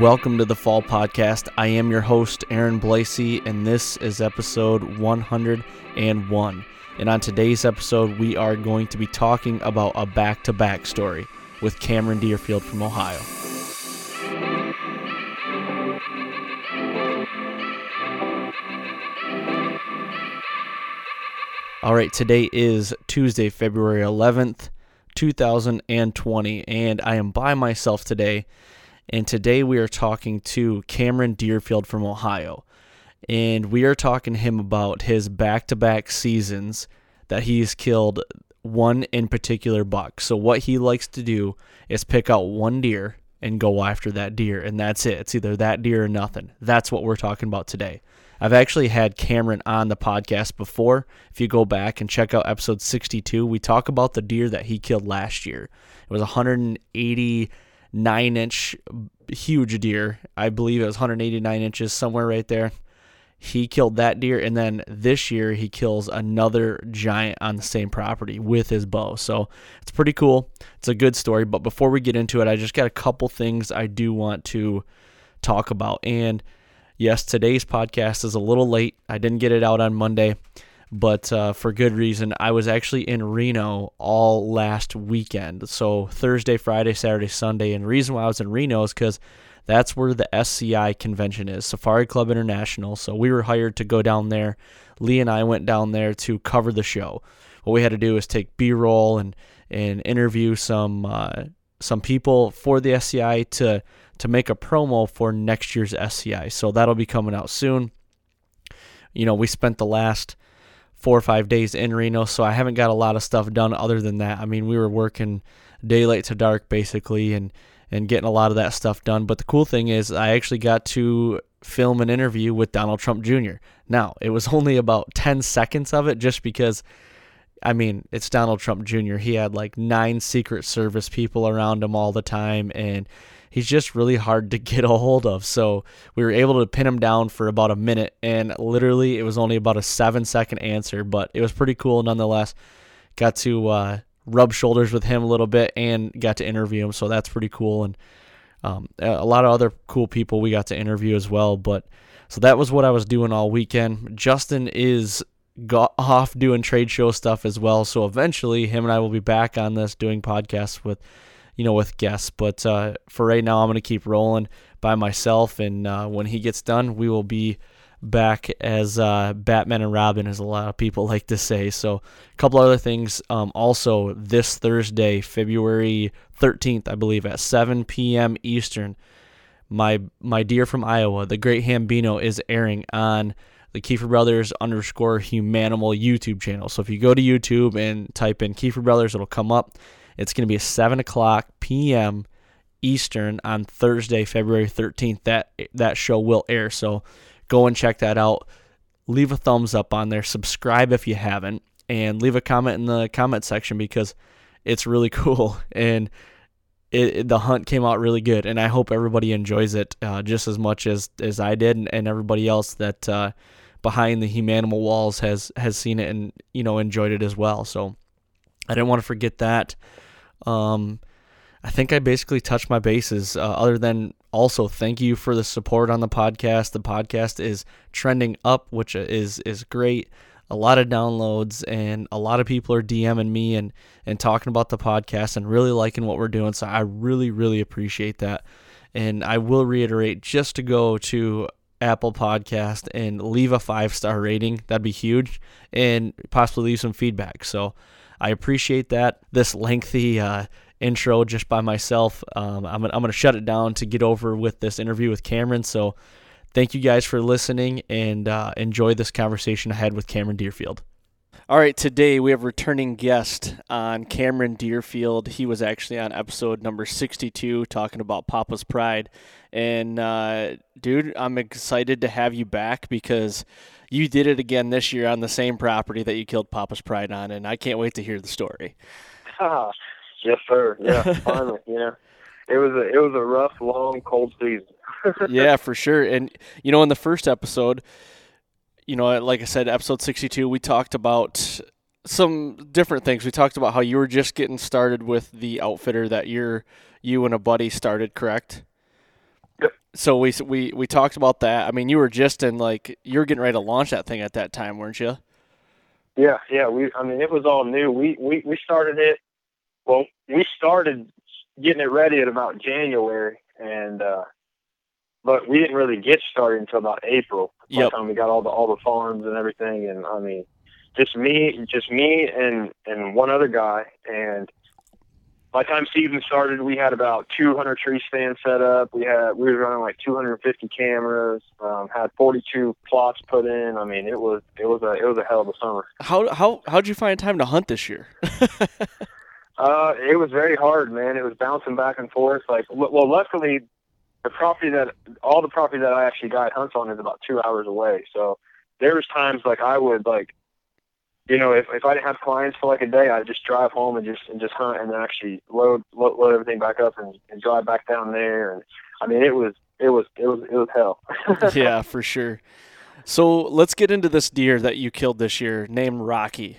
Welcome to the Fall Podcast. I am your host, Aaron Blasey, and this is episode 101. And on today's episode, we are going to be talking about a back to back story with Cameran Derefield from Ohio. All right, today is Tuesday, February 11th, 2020, and I am by myself today. And today we are talking to Cameran Derefield from Ohio. And we are talking to him about his back to back seasons that he's killed one in particular buck. So what he likes to do is pick out one deer and go after that deer, and that's it. It's either that deer or nothing. That's what we're talking about today. I've actually had Cameran on the podcast before. If you go back and check out episode 62, we talk about the deer that he killed last year. It was 189 inch huge deer. I believe it was 189 inches, somewhere right there. He killed that deer and then this year he kills another giant on the same property with his bow. So it's pretty cool. It's a good story but before we get into it i just got a couple things i do want to talk about. And yes today's podcast is a little late. I didn't get it out on monday but uh, for good reason i was actually in reno all last weekend so thursday friday saturday sunday and the reason why i was in reno is because that's where the SCI convention is, Safari Club International. So we were hired to go down there. Lee and I went down there to cover the show. What we had to do is take B-roll and and interview some uh, some people for the SCI to to make a promo for next year's SCI. So that'll be coming out soon. You know, we spent the last four or five days in Reno, so I haven't got a lot of stuff done other than that. I mean, we were working daylight to dark basically, and and getting a lot of that stuff done. But the cool thing is, I actually got to film an interview with Donald Trump Jr. Now, it was only about 10 seconds of it just because, I mean, it's Donald Trump Jr. He had like nine Secret Service people around him all the time, and he's just really hard to get a hold of. So we were able to pin him down for about a minute, and literally it was only about a seven second answer, but it was pretty cool nonetheless. Got to uh, rub shoulders with him a little bit and got to interview him. So that's pretty cool. And um, a lot of other cool people we got to interview as well. But so that was what I was doing all weekend. Justin is got off doing trade show stuff as well. So eventually, him and I will be back on this doing podcasts with, you know, with guests. But uh, for right now, I'm going to keep rolling by myself. And uh, when he gets done, we will be back as uh, Batman and Robin, as a lot of people like to say. So, a couple other things. Um, also, this Thursday, February 13th, I believe, at 7 p.m. Eastern, my my deer from Iowa, the Great Hambino, is airing on the Keefer Brothers underscore Humanimal YouTube channel. So if you go to YouTube and type in Keefer Brothers, it'll come up. It's going to be a 7 o'clock p.m. Eastern on Thursday, February 13th. That that show will air. So go and check that out. Leave a thumbs up on there. Subscribe if you haven't, and leave a comment in the comment section because it's really cool and it, it, the hunt came out really good. And I hope everybody enjoys it uh, just as much as as I did, and, and everybody else that uh, behind the Humanimal walls has has seen it and you know enjoyed it as well. So I didn't want to forget that. Um, I think I basically touched my bases. Uh, other than also thank you for the support on the podcast. The podcast is trending up, which is is great. A lot of downloads and a lot of people are DMing me and and talking about the podcast and really liking what we're doing. So I really really appreciate that. And I will reiterate just to go to Apple Podcast and leave a five star rating. That'd be huge, and possibly leave some feedback. So I appreciate that. This lengthy uh, intro just by myself. Um, I'm, I'm going to shut it down to get over with this interview with Cameran. So thank you guys for listening and uh, enjoy this conversation I had with Cameran Derefield. All right, today we have returning guest on Cameran Derefield. He was actually on episode number 62 talking about Papa's Pride. And, uh, dude, I'm excited to have you back because you did it again this year on the same property that you killed Papa's Pride on. And I can't wait to hear the story. Ah, yes, sir. Yeah, finally, you know. It was a it was a rough, long, cold season. yeah, for sure. And you know, in the first episode, you know, like I said, episode 62, we talked about some different things. We talked about how you were just getting started with the outfitter that you're you and a buddy started, correct? Yep. So we we we talked about that. I mean, you were just in like you were getting ready to launch that thing at that time, weren't you? Yeah, yeah. We I mean, it was all new. We we we started it. Well, we started getting it ready at about January, and uh, but we didn't really get started until about April. By Yep. time we got all the all the farms and everything, and I mean, just me, just me and and one other guy. And by the time season started, we had about 200 tree stands set up. We had we were running like 250 cameras. Um, had 42 plots put in. I mean, it was it was a it was a hell of a summer. How how how'd you find time to hunt this year? Uh, it was very hard, man. It was bouncing back and forth. Like, well, luckily, the property that all the property that I actually guide hunts on is about two hours away. So there was times like I would like, you know, if if I didn't have clients for like a day, I'd just drive home and just and just hunt and then actually load load, load everything back up and, and drive back down there. And I mean, it was it was it was it was hell. yeah, for sure. So let's get into this deer that you killed this year, named Rocky.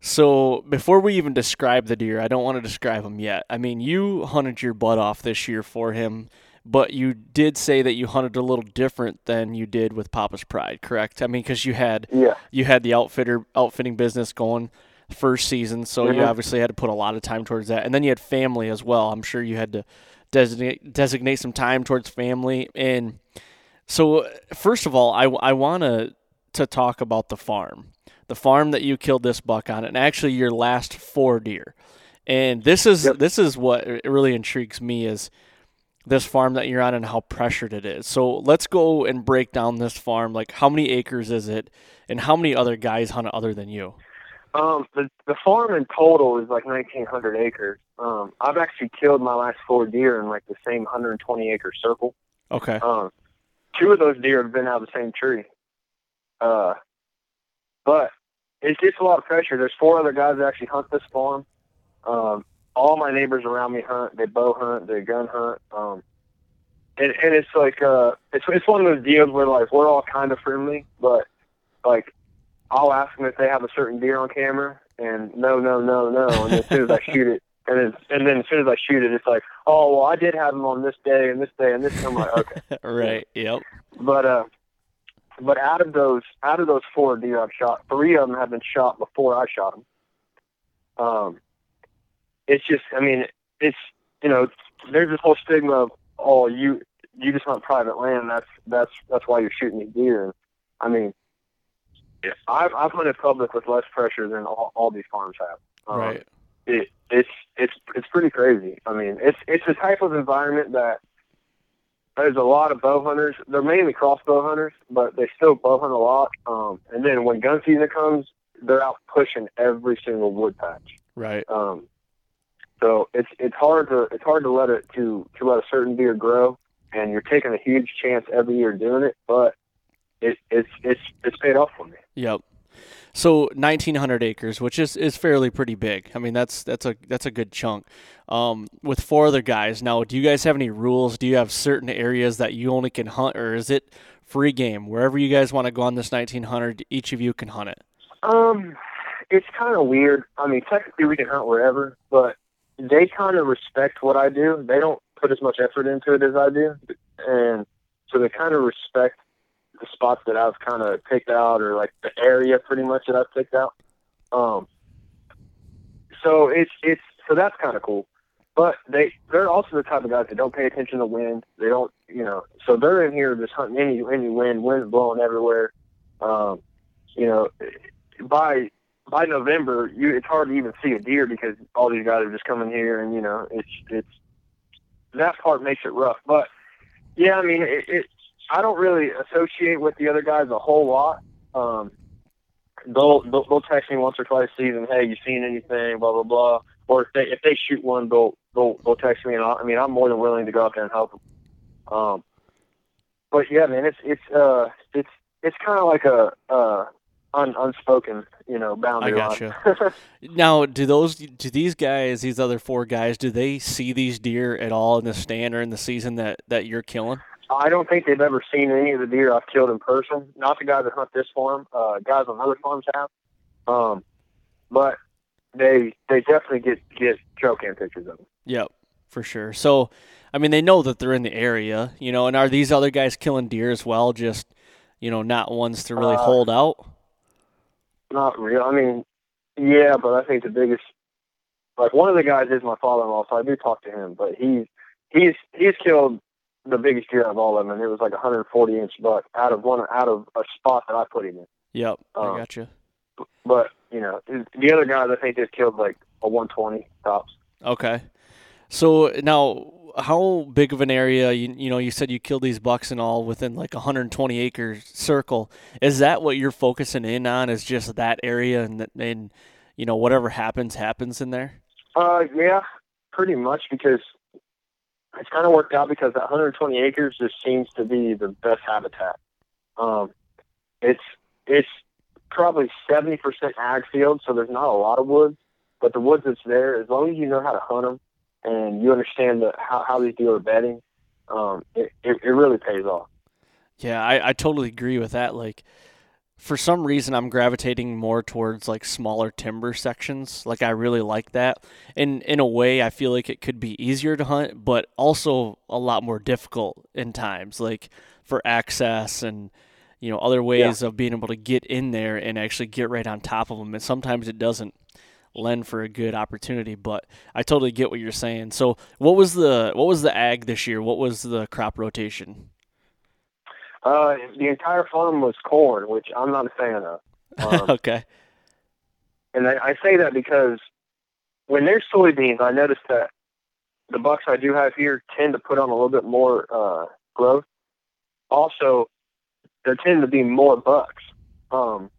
So before we even describe the deer, I don't want to describe him yet. I mean, you hunted your butt off this year for him, but you did say that you hunted a little different than you did with Papa's Pride, correct? I mean, because you had yeah. you had the outfitter outfitting business going first season, so you Mhm. obviously had to put a lot of time towards that, and then you had family as well. I'm sure you had to designate designate some time towards family, and so first of all, I I want to to talk about the farm, the farm that you killed this buck on, and actually your last four deer, and this is Yep. this is what really intrigues me is this farm that you're on and how pressured it is. So let's go and break down this farm. Like, how many acres is it, and how many other guys hunt other than you? Um, the the farm in total is like 1,900 acres. Um, I've actually killed my last four deer in like the same 120 acre circle. Okay. Um, two of those deer have been out of the same tree. Uh, but it's just a lot of pressure. There's four other guys that actually hunt this farm. Um, all my neighbors around me hunt. They bow hunt. They gun hunt. Um, and and it's like uh, it's it's one of those deals where like we're all kind of friendly, but like I'll ask them if they have a certain deer on camera, and no, no, no, no. And as soon as I shoot it, and then and then as soon as I shoot it, it's like, oh well, I did have them on this day and this day and this. I'm like, okay. right. Yep. But uh, but out of those out of those four deer I've shot, three of them have been shot before I shot them. Um, it's just, I mean, it's you know, there's this whole stigma of oh, you you just hunt private land. That's that's that's why you're shooting these deer. And I mean, I've I've hunted public with less pressure than all, all these farms have. Um, right. it, it's it's it's pretty crazy. I mean, it's it's the type of environment that there's a lot of bow hunters. They're mainly crossbow hunters, but they still bow hunt a lot. Um, and then when gun season comes, they're out pushing every single wood patch. Right. Um, So it's it's hard to it's hard to let it to to let a certain deer grow, and you're taking a huge chance every year doing it, but it it's it's it's paid off for me. Yep. So 1900 acres, which is, is fairly pretty big. I mean, that's that's a that's a good chunk. Um, with four other guys now, do you guys have any rules? Do you have certain areas that you only can hunt, or is it free game wherever you guys want to go on this 1900? Each of you can hunt it. Um, it's kind of weird. I mean, technically we can hunt wherever, but they kind of respect what I do. They don't put as much effort into it as I do, and so they kind of respect the spots that I've kind of picked out, or like the area pretty much that I've picked out. Um, so it's it's so that's kind of cool. But they they're also the type of guys that don't pay attention to wind. They don't you know so they're in here just hunting any any wind, wind blowing everywhere. Um, you know, by by November, you it's hard to even see a deer because all these guys are just coming here, and you know, it's it's that part makes it rough. But yeah, I mean, it, it I don't really associate with the other guys a whole lot. Um, they'll, they'll they'll text me once or twice a season, hey, you seen anything, blah blah blah. Or if they if they shoot one, they'll they'll they'll text me, and I'll, I mean, I'm more than willing to go out there and help them. Um, but yeah, man, it's it's uh it's it's kind of like a uh un, unspoken, you know, boundary I gotcha. now, do those do these guys, these other four guys, do they see these deer at all in the stand or in the season that that you're killing? I don't think they've ever seen any of the deer I've killed in person. Not the guys that hunt this farm. Uh, guys on other farms have. Um, but they they definitely get get trail cam pictures of them. Yep, for sure. So, I mean, they know that they're in the area, you know. And are these other guys killing deer as well? Just you know, not ones to really uh, hold out. Not real. I mean, yeah, but I think the biggest, like one of the guys is my father-in-law, so I do talk to him. But he's he's he's killed the biggest deer of all of them, and it was like a 140 inch buck out of one out of a spot that I put him in. Yep, um, I got you. But you know, the other guys I think just killed like a 120 tops. Okay, so now how big of an area you, you know you said you killed these bucks and all within like a 120 acre circle is that what you're focusing in on is just that area and and you know whatever happens happens in there uh yeah pretty much because it's kind of worked out because that 120 acres just seems to be the best habitat. Um, it's it's probably 70% ag field, so there's not a lot of woods, but the woods that's there, as long as you know how to hunt them and you understand the, how how these deer are bedding, um, it, it it really pays off. Yeah, I, I totally agree with that. Like for some reason I'm gravitating more towards like smaller timber sections. Like I really like that. And in a way I feel like it could be easier to hunt, but also a lot more difficult in times like for access and you know other ways yeah. of being able to get in there and actually get right on top of them. And sometimes it doesn't lend for a good opportunity, but I totally get what you're saying. So, what was the what was the ag this year? What was the crop rotation? Uh, the entire farm was corn, which I'm not a fan of. Um, okay. And I, I say that because when there's soybeans, I noticed that the bucks I do have here tend to put on a little bit more uh, growth. Also, there tend to be more bucks. Um,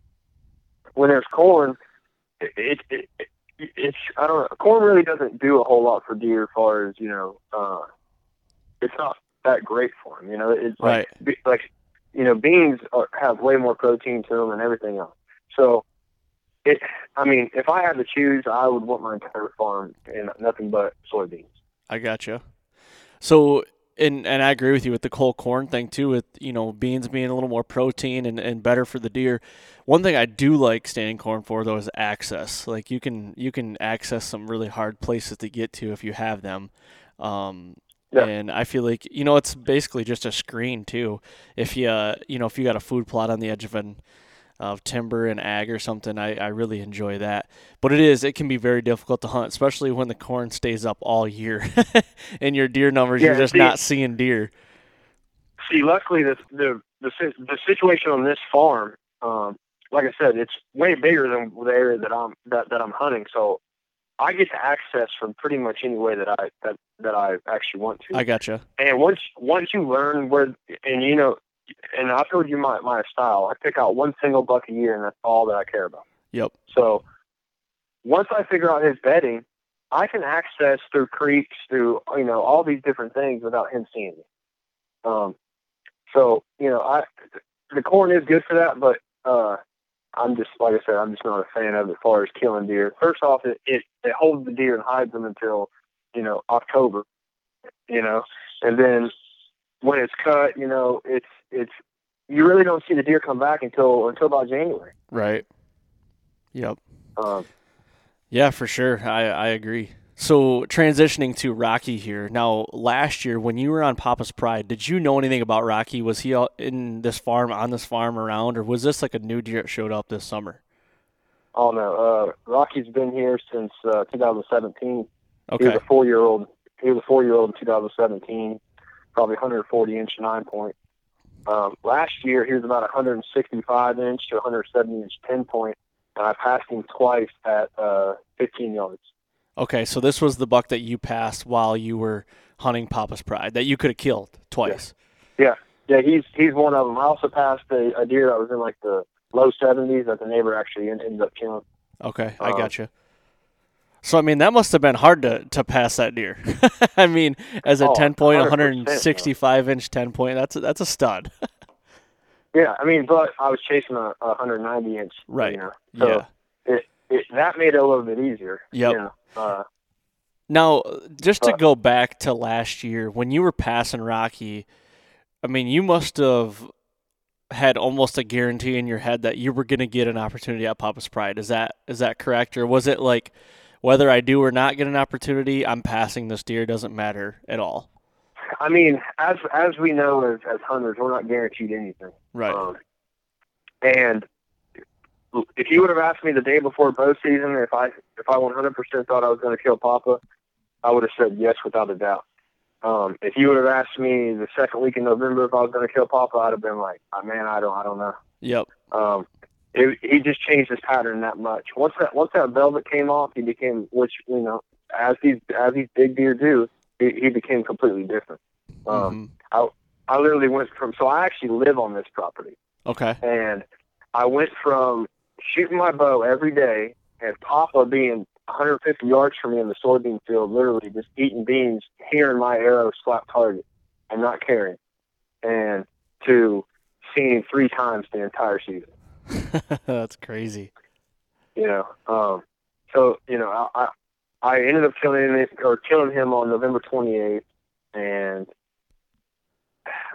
when there's corn, it, it, it, it's I don't know. Corn really doesn't do a whole lot for deer, as far as you know. Uh, it's not that great for them. You know, it's right. like like you know beans are, have way more protein to them than everything else. So it, I mean, if I had to choose, I would want my entire farm and nothing but soybeans. I gotcha. So and and I agree with you with the whole corn thing too. With you know beans being a little more protein and, and better for the deer. One thing I do like standing corn for though is access. Like you can you can access some really hard places to get to if you have them. Um, yeah. And I feel like you know it's basically just a screen too. If you uh, you know if you got a food plot on the edge of an of timber and ag or something, I, I really enjoy that. But it is it can be very difficult to hunt, especially when the corn stays up all year and your deer numbers yeah, you're just see, not seeing deer. See, luckily the the the, the situation on this farm, um, like I said, it's way bigger than the area that I'm that, that I'm hunting. So I get to access from pretty much any way that I that that I actually want to. I gotcha. And once once you learn where, and you know, and I told you my my style. I pick out one single buck a year, and that's all that I care about. Yep. So once I figure out his bedding, I can access through creeks, through you know all these different things without him seeing me. Um, so you know, I the corn is good for that, but uh, I'm just like I said, I'm just not a fan of it as far as killing deer. First off, it it, it holds the deer and hides them until you know October, you know, and then when it's cut, you know, it's it's you really don't see the deer come back until until about January. Right. Yep. Um, Yeah, for sure. I, I agree. So transitioning to Rocky here. Now, last year when you were on Papa's Pride, did you know anything about Rocky? Was he in this farm, on this farm around, or was this like a new deer that showed up this summer? oh no, uh, Rocky's been here since uh, 2017. He was a four year old. He was a four year old in 2017, probably 140 inch nine point. Um, last year he was about 165 inch to 170 inch 10 point, and I passed him twice at uh, 15 yards. Okay, so this was the buck that you passed while you were hunting Papa's Pride that you could have killed twice. Yeah, Yeah he's he's one of them. I also passed a, a deer that was in like the low 70s that the neighbor actually en- ended up killing. Okay, I Um, gotcha. So I mean, that must have been hard to, to pass that deer. I mean, as a Oh, ten point, 100%, one hundred and sixty five inch ten point, that's a, that's a stud. Yeah, I mean, but I was chasing a, a 190 inch. Right. You know, so yeah. it, it that made it a little bit easier. Yep. You know, uh, Now, just to Uh, go back to last year when you were passing Rocky, I mean, you must have had almost a guarantee in your head that you were going to get an opportunity at Papa's Pride. Is that is that correct, or was it like whether I do or not get an opportunity, I'm passing this deer doesn't matter at all? I mean, as as we know as as hunters, we're not guaranteed anything. Right. Um, and if you would have asked me the day before bow season if I if I 100% thought I was going to kill Papa, I would have said yes without a doubt. Um, if you would have asked me the second week in November if I was going to kill Papa, I'd have been like, oh, man, I don't, I don't know. Yep. Um, it, he just changed his pattern that much. Once that once that velvet came off, he became, which you know, as these as these big deer do, he, he became completely different. Um, Mhm. I literally went from so I actually live on this property, Okay. and I went from shooting my bow every day and Papa being 150 yards from me in the soybean field, literally just eating beans, hearing my arrow slap target, and not caring, and to seeing three times the entire season. That's crazy. you know. Um, so you know, I, I ended up killing him or killing him on November 28th, and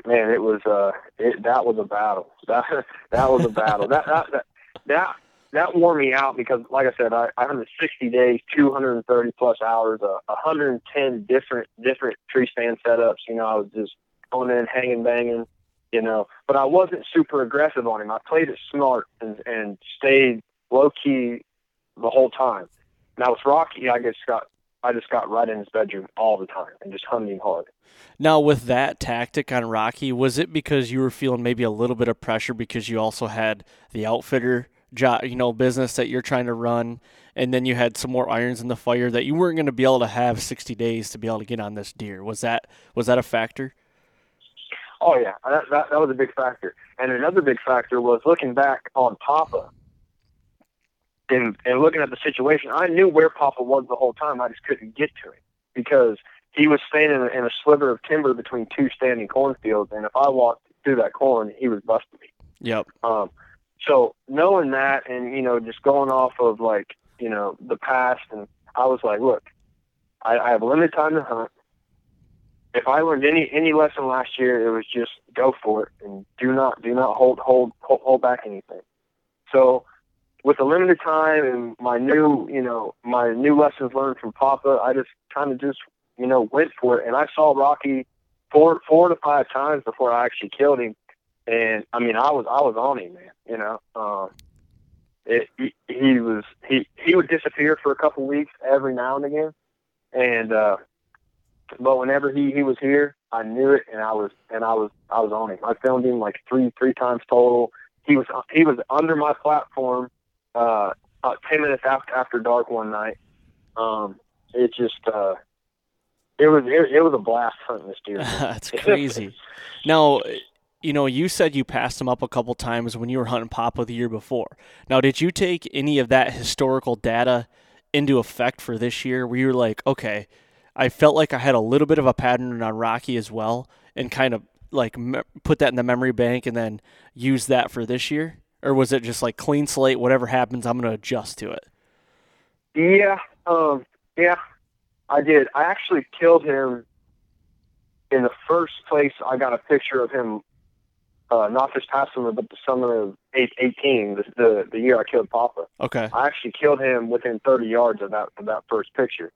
man, it was uh, it, that was a battle. That that was a battle. that, that that that that wore me out because, like I said, I I hunted 60 days, 230 plus hours, uh, 110 different different tree stand setups. You know, I was just going in, hanging, banging. You know, but I wasn't super aggressive on him. I played it smart and and stayed low key the whole time. Now with Rocky, I just got I just got right in his bedroom all the time and just hunting hard. Now, with that tactic on Rocky, was it because you were feeling maybe a little bit of pressure because you also had the outfitter job, you know, business that you're trying to run, and then you had some more irons in the fire that you weren't going to be able to have 60 days to be able to get on this deer? Was that was that a factor? Oh yeah, that, that that was a big factor. And another big factor was looking back on Papa and and looking at the situation. I knew where Papa was the whole time. I just couldn't get to him because he was standing in a, in a sliver of timber between two standing cornfields. And if I walked through that corn, he was busting me. Yep. Um, so knowing that, and you know, just going off of like you know the past, and I was like, look, I, I have limited time to hunt. If I learned any any lesson last year, it was just go for it and do not do not hold hold hold, hold back anything. So with the limited time and my new you know my new lessons learned from Papa, I just kind of just you know went for it, and I saw Rocky four four to five times before I actually killed him and I mean, I was I was on him, man. You know, um, it, he, he was he he would disappear for a couple weeks every now and again, and uh, but whenever he he was here, I knew it, and I was and I was I was on him. I filmed him like three three times total. He was he was under my platform uh, about ten minutes after after dark one night. Um, it just uh, it was it, it was a blast hunting this deer. That's crazy. now, you know, you said you passed him up a couple times when you were hunting Papa the year before. Now, did you take any of that historical data into effect for this year where you're like, okay, I felt like I had a little bit of a pattern on Rocky as well, and kind of like me- put that in the memory bank and then use that for this year? Or was it just like clean slate, whatever happens, I'm going to adjust to it? Yeah, um, yeah, I did. I actually killed him in the first place. I got a picture of him, uh, not this past summer, but the summer of eight, 18, the, the the year I killed Papa. Okay. I actually killed him within 30 yards of that of that first picture.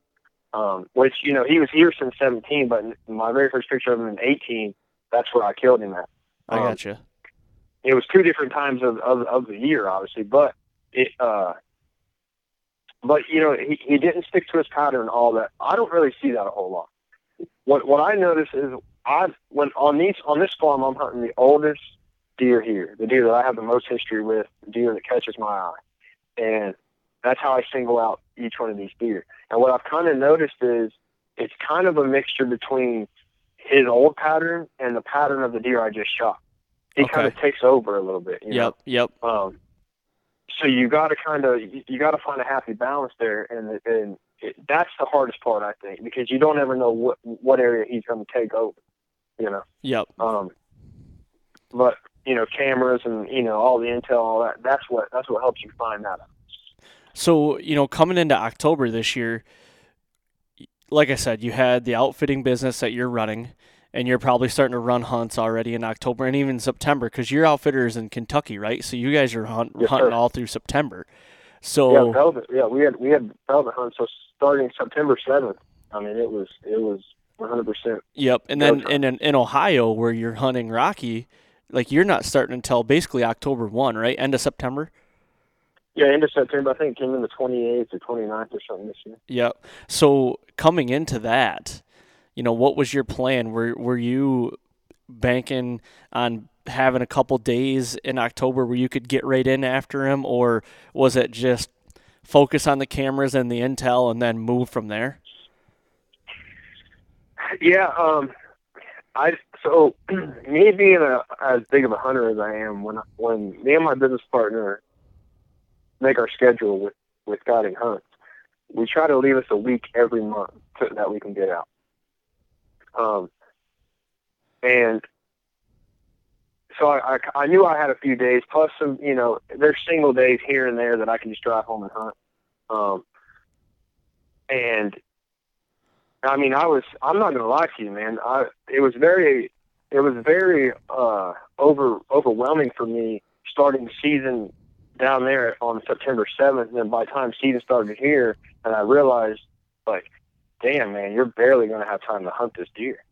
Um, which you know he was here since 17, but my very first picture of him in 18, that's where I killed him at. I Um, got you. it was two different times of, of, of the year, obviously, but it, uh, but you know, he, he didn't stick to his pattern all that. I don't really see that a whole lot. What, what I notice is I, when on these, on this farm, I'm hunting the oldest deer here, the deer that I have the most history with, the deer that catches my eye. And that's how I single out each one of these deer. And what I've kind of noticed is it's kind of a mixture between his old pattern and the pattern of the deer I just shot. He kind of takes over a little bit. You Yep. Yep. Um, so you got to kind of you, you got to find a happy balance there, and and it, that's the hardest part I think because you don't ever know what what area he's going to take over. You know. Yep. Um, but you know, cameras and you know all the intel, all that. That's what that's what helps you find that out. So, you know, coming into October this year, like I said, you had the outfitting business that you're running, and you're probably starting to run hunts already in October and even September because your outfitter is in Kentucky, right? So you guys are hunt, Yes, hunting sir. all through September. So Yeah, velvet. Yeah, we had we had velvet hunt. So starting September seventh, I mean, it was it was one hundred percent. yep. And then time. in, in Ohio, where you're hunting Rocky, like you're not starting until basically October 1, right? End of September? Yeah, end of September. I think it came in the twenty eighth or 29th or something this year. Yep. So coming into that, you know, what was your plan? Were were you banking on having a couple days in October where you could get right in after him, or was it just focus on the cameras and the intel and then move from there? Yeah, um, I so me being a, as big of a hunter as I am, when when me and my business partner make our schedule with with guiding hunts, we try to leave us a week every month so that we can get out. Um, and so I, I I knew I had a few days plus some you know there's single days here and there that I can just drive home and hunt. Um, and I mean, I was. I'm not gonna lie to you, man. I. It was very. It was very uh, over overwhelming for me starting the season down there on September 7th, and then by the time season started here, and I realized, like, damn, man, you're barely gonna have time to hunt this deer.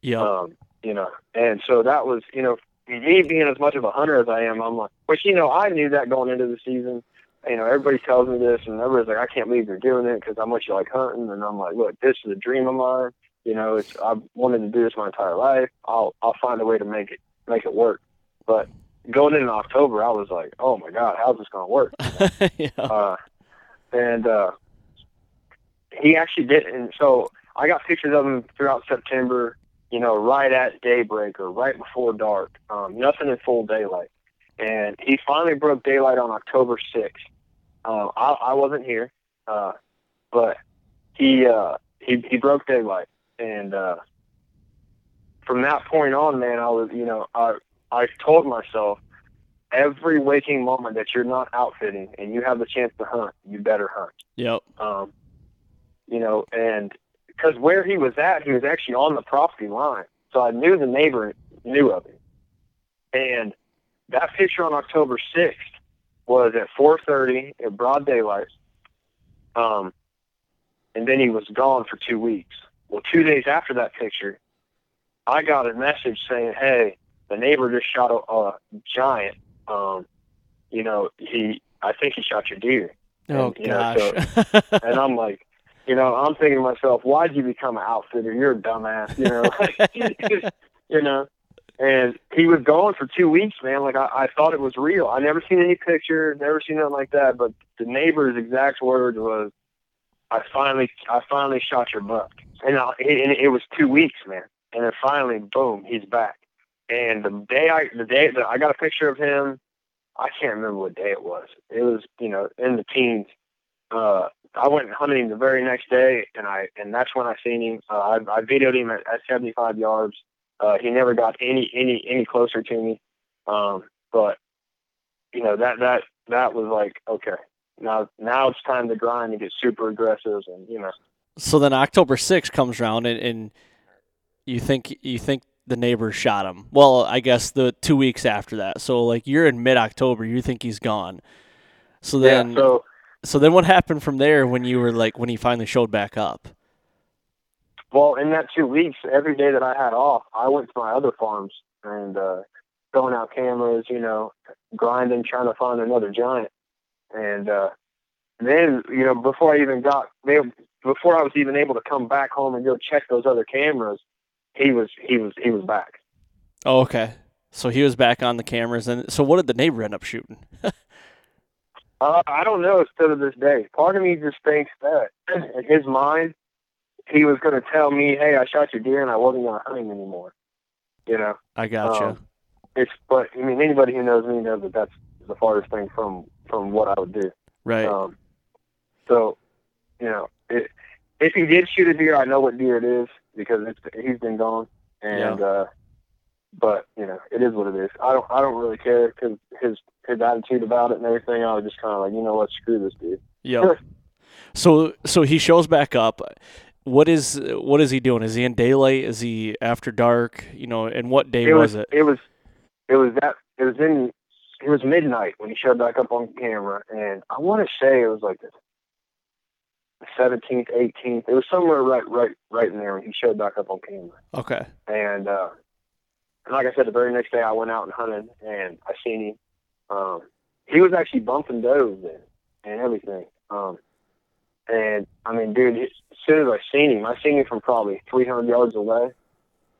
Yeah. Um, you know, and so that was, you know, me being as much of a hunter as I am, I'm like, which you know, I knew that going into the season. You know, everybody tells me this, and everybody's like, I can't believe you're doing it because how much you like hunting, and I'm like, look, this is a dream of mine. You know, it's I've wanted to do this my entire life. I'll I'll find a way to make it make it work. But going in October, I was like, oh my god, how's this gonna work? yeah. uh, and uh, he actually did. And so I got pictures of him throughout September. You know, right at daybreak or right before dark. Um, nothing in full daylight. And he finally broke daylight on October sixth. Uh, I, I wasn't here, uh, but he uh, he he broke daylight, and uh, from that point on, man, I was you know I I told myself every waking moment that you're not outfitting and you have the chance to hunt, you better hunt. Yep. Um, you know, and because where he was at, he was actually on the property line, so I knew the neighbor knew of him. And that picture on October sixth was at 4:30 at broad daylight. Um, and then he was gone for two weeks. Well, two days after that picture, I got a message saying, "Hey, the neighbor just shot a, a giant. Um, you know, he I think he shot your deer." Oh And, you know, gosh. and I'm like, you know, I'm thinking to myself, why'd you become an outfitter? You're a dumbass, you know, you know. And he was gone for two weeks, man. Like I, I thought it was real. I never seen any picture, never seen nothing like that. But the neighbor's exact words was, "I finally, I finally shot your buck," and, I, and it was two weeks, man. And then finally, boom, he's back. And the day I, the day that I got a picture of him, I can't remember what day it was. It was, you know, in the teens. uh, I went hunting the very next day, and I and that's when I seen him. Uh, I, I videoed him at, at 75 yards. Uh, he never got any any any closer to me. Um, but you know that that that was like okay, now now it's time to grind and get super aggressive, and you know. So then October 6th comes around, and, and you think you think the neighbor shot him. Well, I guess the two weeks after that. So like you're in mid October, you think he's gone. So then, yeah, so so then what happened from there when you were like when he finally showed back up? Well, in that two weeks, every day that I had off, I went to my other farms and uh, throwing out cameras, you know, grinding, trying to find another giant. And uh, then, you know, before I even got, before I was even able to come back home and go check those other cameras, he was he was he was back. Oh, okay. So he was back on the cameras, and so what did the neighbor end up shooting? uh, I don't know. Still to this day, part of me just thinks that in his mind, he was going to tell me, "Hey, I shot your deer, and I wasn't going to hunt him anymore." You know. I gotcha. Um, it's but I mean anybody who knows me knows that that's the farthest thing from from what I would do. Right. Um, so, you know, it, if he did shoot a deer, I know what deer it is because it's he's been gone, and Yeah. uh, but you know, it is what it is. I don't I don't really care because his his attitude about it and everything. I was just kind of like, you know what, screw this dude. Yep. so so he shows back up. What is what is he doing? Is he in daylight? Is he after dark? You know, and what day it was, was it? it was it was that it was in it was midnight when he showed back up on camera, and I want to say it was like the seventeenth, eighteenth. It was somewhere right right right in there when he showed back up on camera. Okay. And uh, and like I said, the very next day I went out and hunted, and I seen him. Um, he was actually bumping does and, and everything. Um, and I mean, dude, as soon as I seen him, I seen him from probably 300 yards away,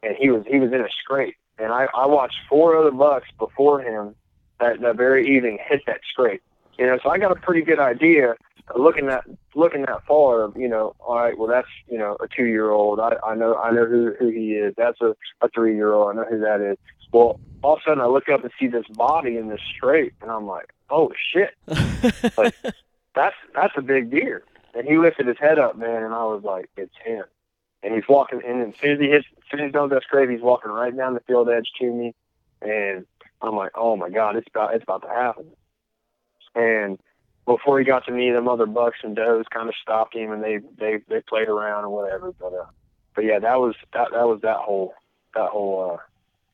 and he was he was in a scrape. And I, I watched four other bucks before him that that very evening hit that scrape. You know, so I got a pretty good idea looking at looking that far. You know, all right, well that's you know a two year old. I I know I know who who he is. That's a a three year old. I know who that is. Well, all of a sudden I look up and see this body in this scrape, and I'm like, oh shit, like that's that's a big deer. And he lifted his head up, man, and I was like, it's him. And he's walking, and as soon as he hits, as soon as he does that scrape, he's walking right down the field edge to me, and I'm like, oh my god, it's about it's about to happen. And before he got to me, them other bucks and does kind of stopped him, and they they they played around or whatever. But uh, but yeah, that was that that was that whole that whole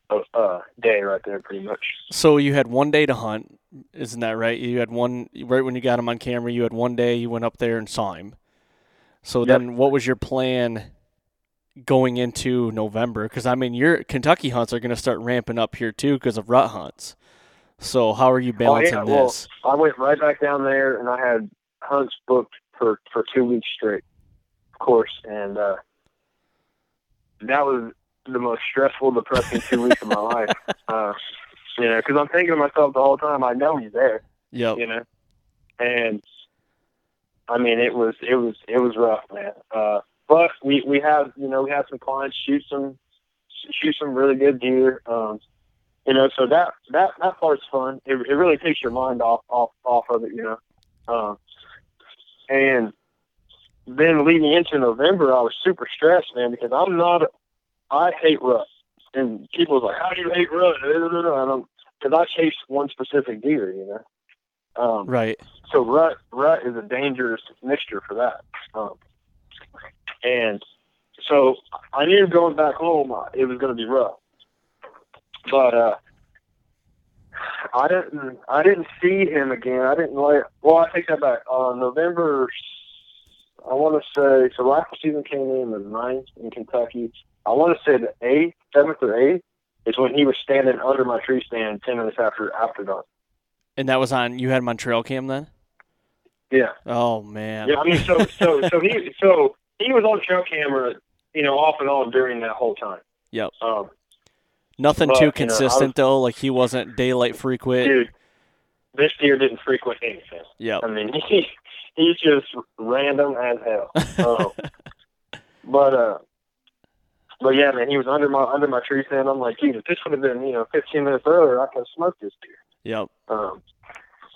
uh uh, uh day right there, pretty much. So you had one day to hunt, isn't that right? You had one right when you got him on camera. You had one day. You went up there and saw him. So Yep. then, what was your plan going into November? Because I mean, your Kentucky hunts are going to start ramping up here too because of rut hunts. So how are you balancing oh, yeah, well, this? I went right back down there, and I had hunts booked for for two weeks straight, of course, and uh, that was the most stressful, depressing two weeks of my life. Uh, you know, because I'm thinking to myself the whole time, I know he's there, Yep. you know, and I mean, it was it was it was rough, man. Uh, but we we have you know we have some clients shoot some shoot some really good deer. Um, you know, so that that that part's fun. It it really takes your mind off off off of it, you know. Um, and then leading into November, I was super stressed, man, because I'm not. I hate rut, and people was like, "How do you hate rut?" I don't because I chase one specific deer, you know. Um, Right. so rut rut is a dangerous mixture for that. Um, and so I knew going back home it was going to be rough. But uh, I didn't I didn't see him again. I didn't like. Well, I take that back. On November, I want to say so. Rifle season came in the ninth in Kentucky. I want to say the eighth, seventh or eighth is when he was standing under my tree stand ten minutes after after dark. And that was on. You had him on trail cam then. Yeah. Oh man. Yeah, I mean, so so so he so he was on trail camera, you know, off and on during that whole time. Yep. Um, Nothing But, too you know, consistent was- though. Like he wasn't daylight frequent. dude, this deer didn't frequent anything. Yeah. I mean, he he's just random as hell. Um, but uh, but yeah, man, he was under my under my tree stand. I'm like, Jesus, this would have been you know 15 minutes earlier. I could have smoked this deer. Yep. Um,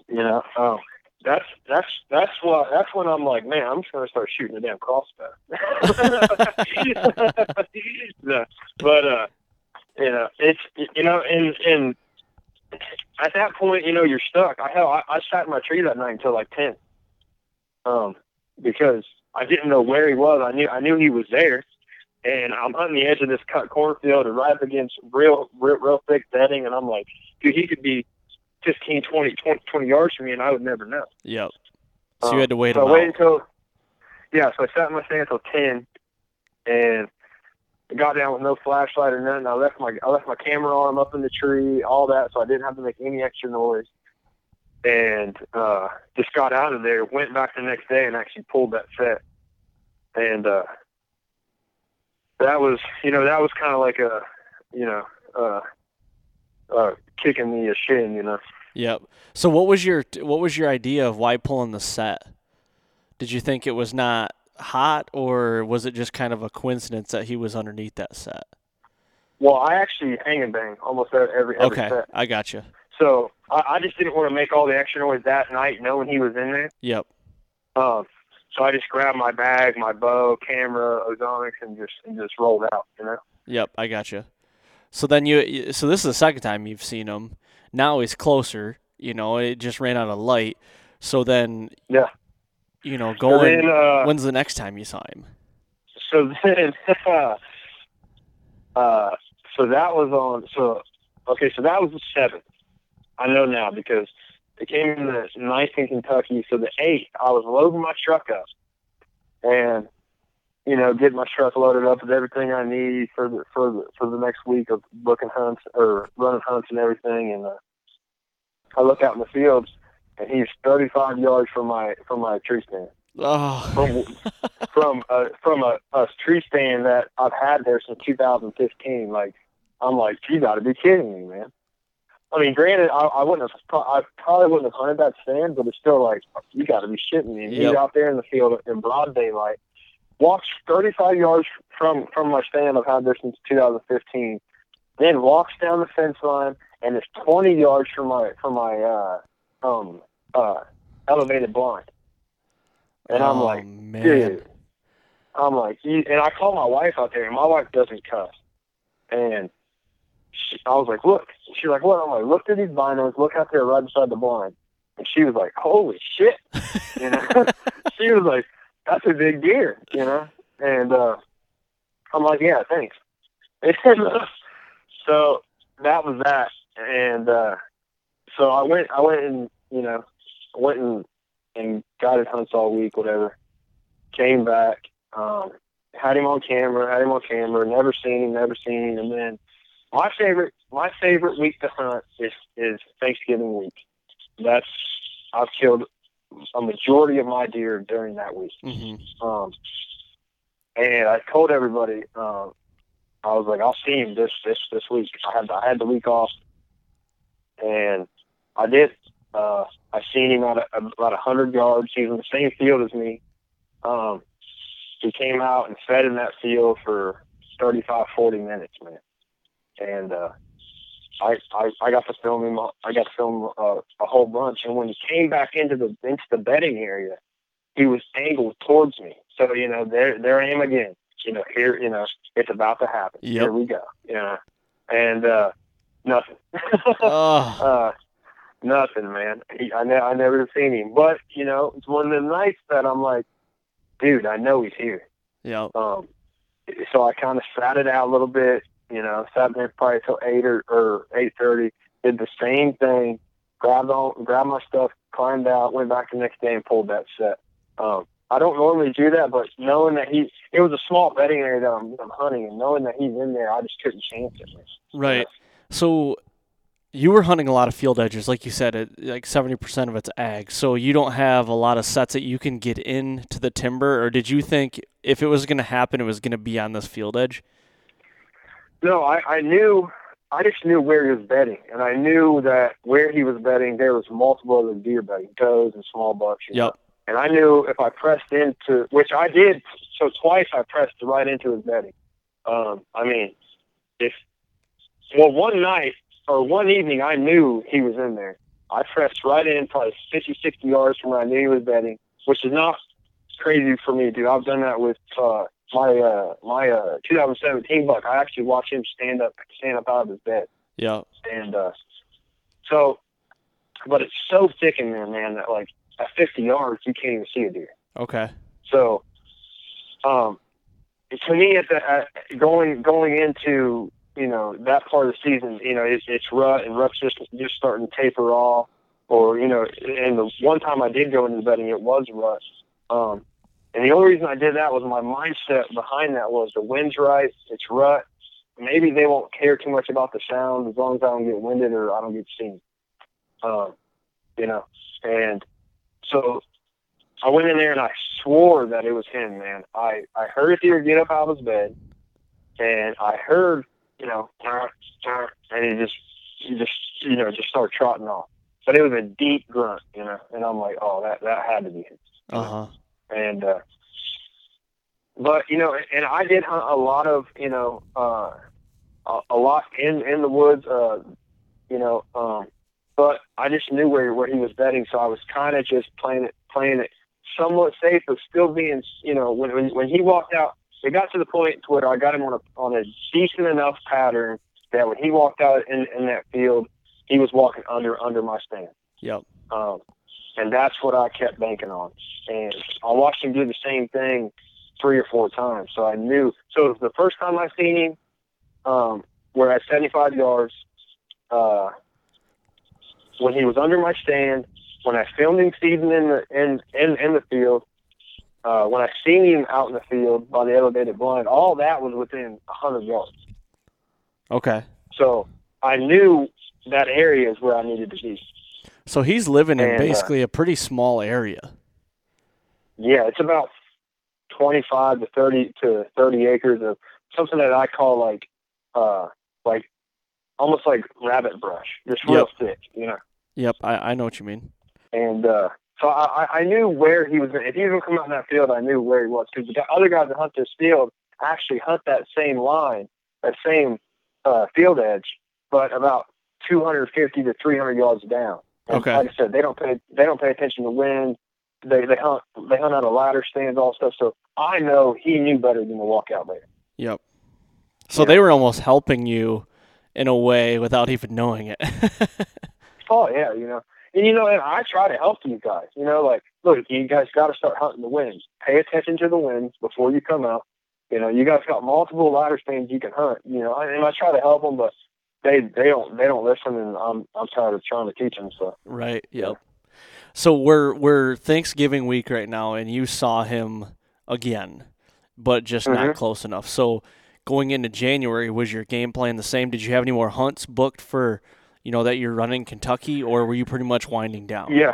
you know, um, that's that's that's what that's when I'm like, man, I'm just gonna start shooting a damn crossbow. no, but uh, you know, it's you know, and and at that point, you know, you're stuck. I hell, I, I sat in my tree that night until like ten, um, because I didn't know where he was. I knew I knew he was there, and I'm on the edge of this cut cornfield and right up against real real, real thick bedding, and I'm like, dude, he could be 15, 20, 20, 20 yards from me, and I would never know. Yep. So you had to wait so I waited until, yeah, so I sat in my stand until 10, and I got down with no flashlight or nothing. I left my I left my camera on up in the tree, all that, so I didn't have to make any extra noise. And uh, just got out of there, went back the next day, and actually pulled that set. And uh, that was, you know, that was kind of like a, you know, uh, uh, kicking me a shin, you know. Yep. So what was your what was your idea of why pulling the set? Did you think it was not hot, or was it just kind of a coincidence that he was underneath that set? Well, I actually hang and bang almost every every Okay, set. I got you. So I, I just didn't want to make all the extra noise that night, knowing he was in there. Yep. Um, so I just grabbed my bag, my bow, camera, ozonics, and just and just rolled out. You know. Yep, I got you. So then you, you- so this is the second time you've seen him. Now he's closer. You know, it just ran out of light. So then, Yeah. You know, going. then, uh, when's the next time you saw him? so then, uh, so that was on. So okay, so that was the seventh. I know now because it came in the ninth in Kentucky. So the eighth, I was loading my truck up, and you know, getting my truck loaded up with everything I need for the for the for the next week of booking hunts or running hunts and everything. And uh, I look out in the fields, and he's 35 yards from my from my tree stand Oh, from from a from a, a tree stand that I've had there since 2015. Like, I'm like, you got to be kidding me, man. I mean, granted, I, I wouldn't have, I probably wouldn't have hunted that stand, but it's still like, you got to be shitting me. And He's out there in the field in broad daylight, walks 35 yards from from my stand I've had there since 2015, then walks down the fence line and is 20 yards from my from my uh um uh elevated blonde. And I'm oh, like, man. dude. I'm like, and I called my wife out there, and my wife doesn't cuss. And she, I was like, look. She's like, what? I'm like, look through these binos, look out there right beside the blind. And she was like, holy shit. You know? she was like, that's a big deer, you know? And uh, I'm like, yeah, thanks. And uh, so that was that. And uh, so I went, I went and, you know, went and, and guided hunts all week, whatever. Came back, um, had him on camera, had him on camera, never seen him, never seen him. And then my favorite, my favorite week to hunt is, is Thanksgiving week. That's, I've killed a majority of my deer during that week. hmm Um, and I told everybody, um, I was like, I'll see him this this this week. I had I had the week off, and I did. Uh, I seen him at a, about a hundred yards. He was in the same field as me. Um, he came out and fed in that field for 35, 40 minutes, man. And uh, I, I I got to film him. I got to film uh, a whole bunch. And when he came back into the into the bedding area, he was angled towards me. So you know, there there I am again. You know, here you know, it's about to happen. Yep. Here we go. You know, and uh, nothing. Oh, uh, nothing, man. He, I ne- I never have seen him, but you know, it's one of the nights that I'm like, dude, I know he's here. yeah. Um, so I kind of sat it out a little bit, you know, sat there probably till eight or, or eight thirty. Did the same thing, grabbed all, grabbed my stuff, climbed out, went back the next day and pulled that set. Um, I don't normally do that, but knowing that he, it was a small bedding area that I'm, I'm hunting, and knowing that he's in there, I just couldn't chance it. Right. So you were hunting a lot of field edges, like you said, it, like seventy percent of it's ag. So you don't have a lot of sets that you can get into the timber, or did you think if it was going to happen, it was going to be on this field edge? No, I, I knew. I just knew where he was bedding, and I knew that where he was bedding, there was multiple other deer bedding, does and small bucks. you know. Yep. And I knew if I pressed into, which I did, so twice I pressed right into his bedding. Um, I mean, if well, one night or one evening, I knew he was in there, I pressed right in, probably 50, 60 yards from where I knew he was bedding, which is not crazy for me, dude. I've done that with uh, my uh, my uh, 2017 buck. I actually watched him stand up, stand up out of his bed, Yeah. and uh, so, but it's so thick in there, man, that like at 50 yards you can't even see a deer. Okay. So, um, to me, at the at going going into you know that part of the season, you know, it's, it's rut and rut's just just starting to taper off, or you know, and the one time I did go into the bedding, it was rut. Um, and the only reason I did that was my mindset behind that was the wind's right, it's rut. Maybe they won't care too much about the sound as long as I don't get winded or I don't get seen. Um, you know, and so I went in there and I swore that it was him, man. I I heard a deer get up out of his bed, and I heard, you know, and he just, he just, you know, just started trotting off. But it was a deep grunt, you know, and I'm like, oh, that that had to be him. Uh huh. And uh, but you know, and I did hunt a lot of, you know, uh, a, a lot in in the woods, uh, you know, um, but I just knew where where he was bedding, so I was kind of just playing it playing it somewhat safe, but still being, you know, when when when he walked out, it got to the point to where I got him on a on a decent enough pattern that when he walked out in in that field, he was walking under under my stand. Yep. Um, and that's what I kept banking on. And I watched him do the same thing three or four times. So I knew. So the first time I seen him, um, we're at 75 yards. Uh, when he was under my stand, when I filmed him feeding in the in in, in the field, uh, when I seen him out in the field by the elevated blind, all that was within a 100 yards. Okay. So I knew that area is where I needed to be. So he's living in And, uh, basically a pretty small area. Yeah, it's about 25 to 30 to 30 acres of something that I call like, uh, like almost like rabbit brush, just real thick, you know. Yep. I, I know what you mean. And uh, so I, I- knew where he was. If he was gonna come out in that field, I knew where he was because the other guys that hunt this field actually hunt that same line, that same uh, field edge, but about 250 to 300 yards down. And Okay. Like I said, they don't pay they don't pay attention to wind. They they hunt they hunt out of ladder stands, all stuff. So I know he knew better than to walk out there. Yep. So Yeah. they were almost helping you in a way without even knowing it. Oh yeah, you know. And you know, and I try to help you guys. You know, like look, you guys got to start hunting the winds. Pay attention to the winds before you come out. You know, you guys got multiple ladder stands you can hunt. You know, and I try to help them, but they they don't they don't listen, and I'm I'm tired of trying to teach them. So right. Yep. So we're we're Thanksgiving week right now, and you saw him again, but just not Mhm. close enough. So going into January, was your game plan the same? Did you have any more hunts booked for, you know, that you're running Kentucky, or were you pretty much winding down? yeah.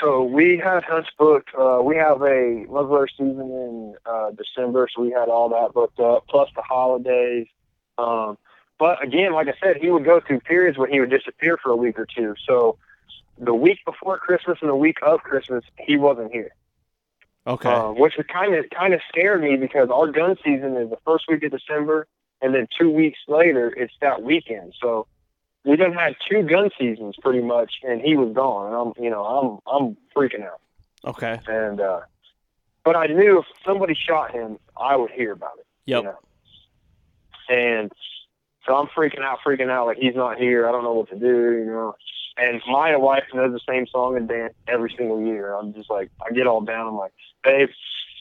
So we had hunts booked. Uh, we have a muzzleloader season in uh, December, so we had all that booked up, plus the holidays. Um, but again, like I said, he would go through periods where he would disappear for a week or two. So the week before Christmas and the week of Christmas, he wasn't here. Okay. um, which kind of kind of scared me because our gun season is the first week of December, and then two weeks later it's that weekend. So we done had two gun seasons pretty much, and he was gone, and I'm you know I'm I'm freaking out. okay. And uh, but I knew if somebody shot him, I would hear about it. Yep. You know? And so I'm freaking out, freaking out, like he's not here. I don't know what to do, you know. And my wife knows the same song and dance every single year. I'm just like, I get all down. I'm like, babe,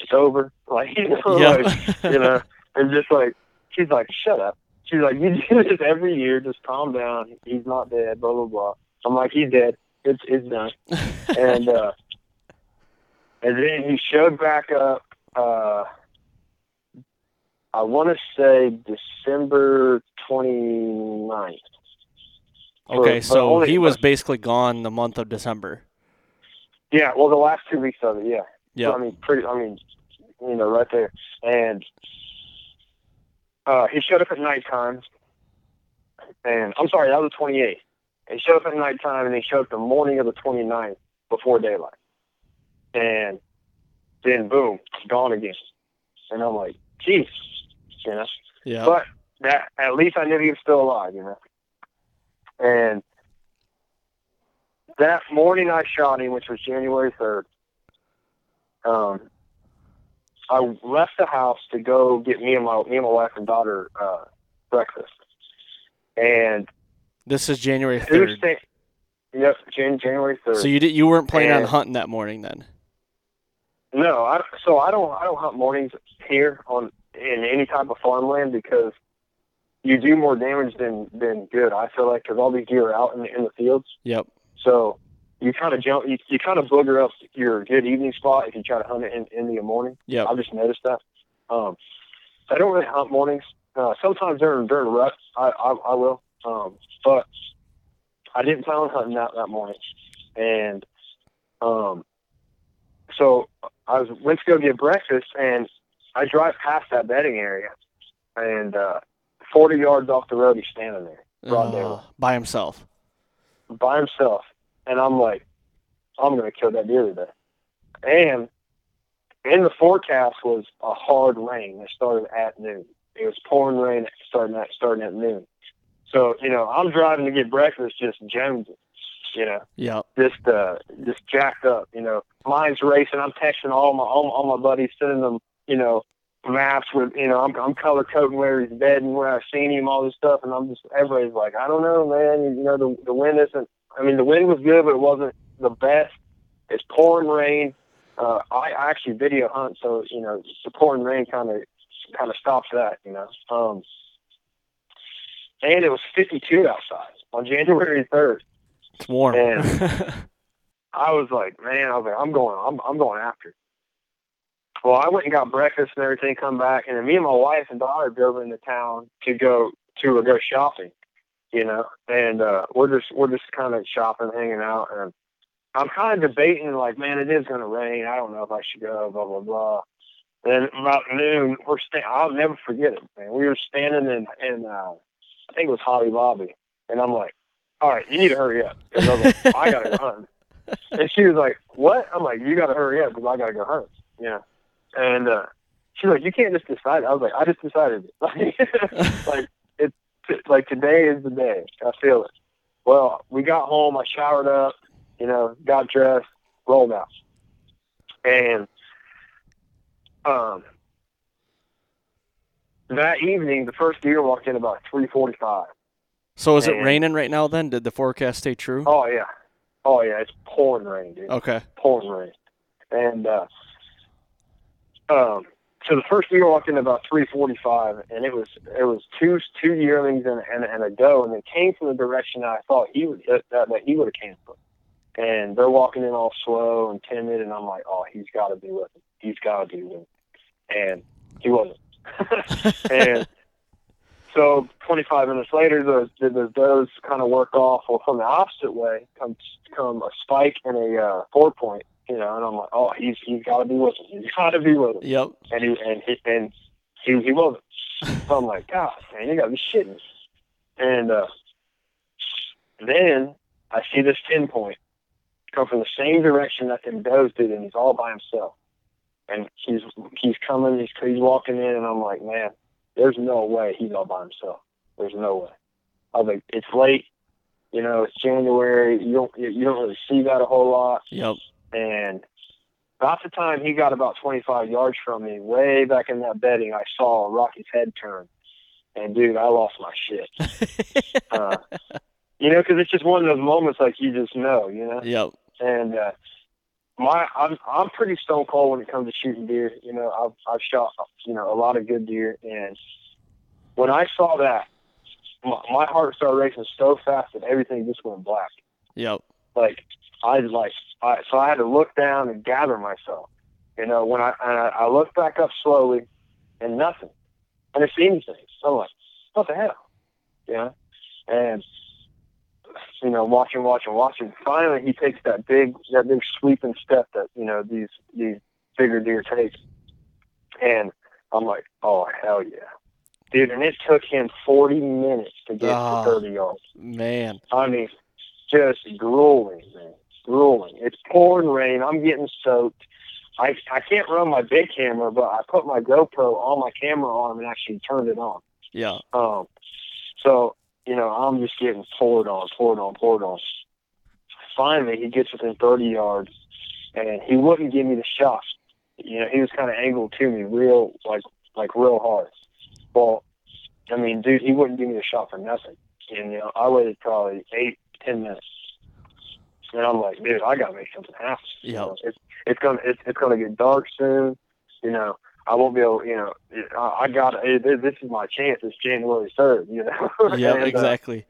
it's over. Like, you know, Yep. like, you know, and just like, she's like, shut up. She's like, you do this every year. Just calm down. He's not dead. Blah blah blah. I'm like, he's dead. It's it's done. and uh, and then he showed back up. Uh, I want to say December 29th. okay. but So he was basically gone the month of December. Yeah, well, the last two weeks of it, yeah. Yeah. I mean, pretty. I mean, you know, right there. And uh, he showed up at nighttime. And I'm sorry, that was the 28th. He showed up at night time, and he showed up the morning of the 29th before daylight. And then boom, gone again. And I'm like, geez, you know. Yeah. But that at least I knew he was still alive, you know. And that morning I shot him, which was January 3rd, um, I left the house to go get me and my me and my wife and daughter uh, breakfast, and This is January third. Yep, Jan- January 3rd. So you did you weren't planning on hunting that morning then? No, I, so I don't I don't hunt mornings here on in any type of farmland because you do more damage than than good. I feel like because all these deer are out in the, in the fields, Yep. so you kind of jump you, you kind of booger up your good evening spot if you try to hunt it in, in the morning. Yeah, I've just noticed that. Um, I don't really hunt mornings. Uh, sometimes during during rut, I I, I will. Um, but I didn't plan on hunting that that morning, and um, so I was went to go get breakfast, and I drive past that bedding area, and uh, 40 yards off the road, he's standing there broad Uh, by himself. by himself, and I'm like, I'm gonna kill that deer today. And in the forecast was a hard rain that started at noon. It was pouring rain starting at starting at noon. So you know, I'm driving to get breakfast, just jonesing. You know, yeah, just uh, just jacked up. You know, mine's racing. I'm texting all my all, all my buddies, sending them you know maps with you know I'm I'm color coding where he's and where I've seen him, all this stuff, and I'm just everybody's like, I don't know, man. You know, the the wind isn't. I mean, the wind was good, but it wasn't the best. It's pouring rain. Uh, I, I actually video hunt, so you know the pouring rain kind of kind of stops that. You know, um, and it was 52 outside on January 3rd. It's warm. And- I was like, man, I was like, I'm going, I'm, I'm going after. it. Well, I went and got breakfast and everything, come back, and then me and my wife and daughter drove into town to go to go shopping, you know, and uh, we're just we're just kind of shopping, hanging out, and I'm kind of debating, like, man, it is going to rain. I don't know if I should go, blah blah blah. Then about noon, we're sta- I'll never forget it, man. We were standing in in uh, I think it was Hobby Lobby, and I'm like, all right, you need to hurry up. 'Cause I was like, I gotta run. And she was like, "What?" I'm like, "You got to hurry up because I got to go hunt." Yeah. And uh, she's like, "You can't just decide." I was like, "I just decided it. Like, like today is the day. I feel it." Well, we got home. I showered up, you know, got dressed, rolled out, and um, that evening, the first deer walked in about three forty-five. so is it raining right now then? Did the forecast stay true? Oh yeah, oh yeah, it's pouring rain, dude. Okay. pouring rain. And uh, um, so the first deer walked in about three forty-five, and it was it was two two yearlings and, and and a doe, and they came from the direction I thought he would that, that he would have came from. And they're walking in all slow and timid, and I'm like, oh, he's got to be with him. He's got to be with him. And he wasn't. and so 25 minutes later, the, the does kind of work off. Well, from the opposite way comes come a spike and a uh, four point. You know, and I'm like, oh, he's he's got to be with him. He's got to be with him. Yep. And he and he and he he wasn't. So I'm like, God, man, you got to be shitting. And uh, then I see this ten point come from the same direction that them does did, and he's all by himself. And he's he's coming, he's he's walking in, and I'm like, man, there's no way he's all by himself. There's no way. I was like, it's late, you know, it's January. You don't you don't really see that a whole lot. Yep. And about the time he got about 25 yards from me, way back in that bedding, I saw Rocky's head turn. And dude, I lost my shit. Uh, you know, because it's just one of those moments like you just know, you know. Yep. And uh, my, I'm I'm pretty stone cold when it comes to shooting deer. You know, I've I've shot you know a lot of good deer, and when I saw that, my, my heart started racing so fast that everything just went black Yep. Like I like I so I had to look down and gather myself. You know, when I and I, I looked back up slowly and nothing. I didn't see anything. So I'm like, what the hell? You know? And you know, watching, watching, watching. Finally he takes that big that big sweeping step that, you know, these these bigger deer take. And I'm like, Oh hell yeah. Dude, and it took him forty minutes to get Ah. to thirty yards. Man. I mean, just grueling, man. Grueling. It's pouring rain. I'm getting soaked. I I can't run my big camera, but I put my GoPro on my camera arm and actually turned it on. Yeah. Um, so you know, I'm just getting poured on, poured on, poured on. finally he gets within 30 yards, and he wouldn't give me the shot. You know, he was kind of angled to me real, like, like real hard. Well, I mean, dude, he wouldn't give me the shot for nothing. And you know, I waited probably eight, ten minutes, and I'm like, dude, I gotta make something happen. You know, it's it's gonna it's it's gonna get dark soon. You know, I won't be able. You know, I, I got it, this is my chance. It's January third. You know. Yeah, And, uh, exactly.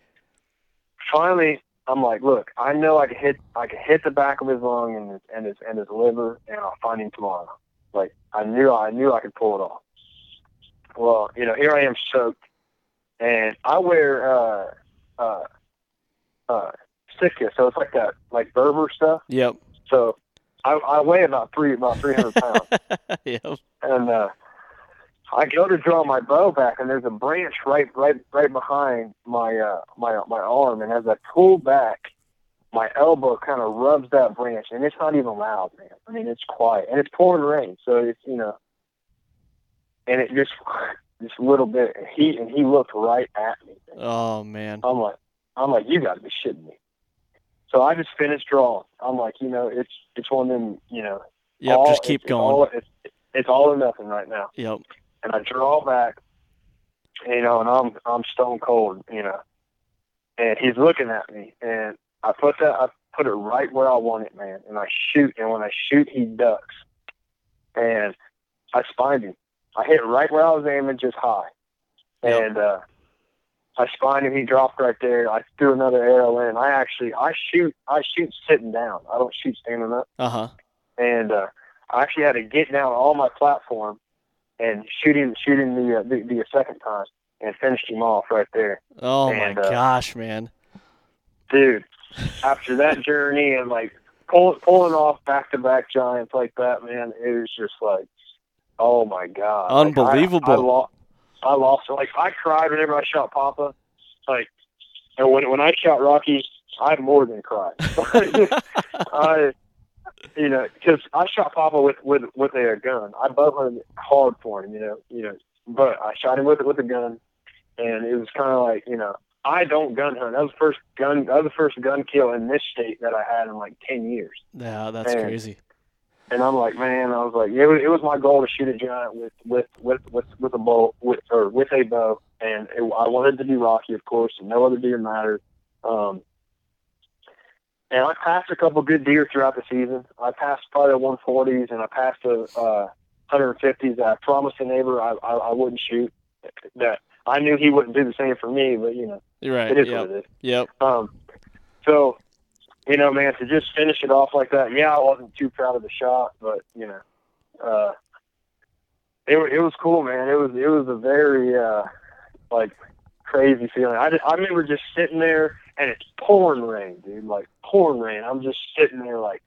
finally, I'm like, look, I know I can hit, I can hit the back of his lung and his and his and his liver, and I'll find him tomorrow. Like I knew, I knew I could pull it off. Well, you know, here I am soaked, and I wear uh uh uh Sitka, so it's like that like Berber stuff. Yep. So I, I weigh about three about three hundred pounds yep. and uh, I go to draw my bow back, and there's a branch right, right, right behind my uh, my my arm, and as I pull back, my elbow kind of rubs that branch, and it's not even loud, man. I mean, it's quiet, and it's pouring rain, so it's you know, and it just just a little bit. And he and he looked right at me. man. Oh man. I'm like, I'm like, you got to be shitting me. So I just finished drawing. I'm like, you know, it's it's one of them, you know, Yep. all- just keep it's- going. all- it's, it's all or nothing right now Yep. and I draw back, you know, and I'm I'm stone cold, you know, and he's looking at me, and I put that I put it right where I want it, man, and I shoot, and when I shoot, he ducks, and I spined him. I hit right where I was aiming, just high, Yep. and uh, I spined him. He dropped right there. I threw another arrow in. I actually I shoot I shoot sitting down. I don't shoot standing up Uh huh. and uh, I actually had to get down on my platform and shoot him, shoot him the, uh, the the second time and finished him off right there, Oh And, my uh, gosh, man. dude. After that journey and like pull, pulling off back to back giants like that, man, it was just like, oh my god, Like, I- Unbelievable. I, lost, I lost. it. Like I cried whenever I shot Papa, like, and when when I shot Rocky, I more than cried. I, you know, because I shot Papa with with with a gun. I bow hunted hard for him, you know, you know, but I shot him with with a gun, and it was kind of like, you know, I don't gun hunt. That was the first gun. That was the first gun kill in this state that I had in like ten years. Yeah, that's Man. crazy. And I'm like, man, I was like, it was, it was my goal to shoot a giant with with with with, with a bow with or with a bow, and it, I wanted to be Rocky, of course, and no other deer mattered. Um, and I passed a couple good deer throughout the season. I passed probably the 140s, and I passed a uh, 150s. that I promised a neighbor I, I I wouldn't shoot. That I knew he wouldn't do the same for me, but you know, You're right. it is Yep. what it is. Yep. Um, so, you know, man, to just finish it off like that, yeah, I wasn't too proud of the shot, but you know, uh, it it was cool, man. It was it was a very uh, like crazy feeling. I just, I remember just sitting there and it's pouring rain, dude, like pouring rain. I'm just sitting there like,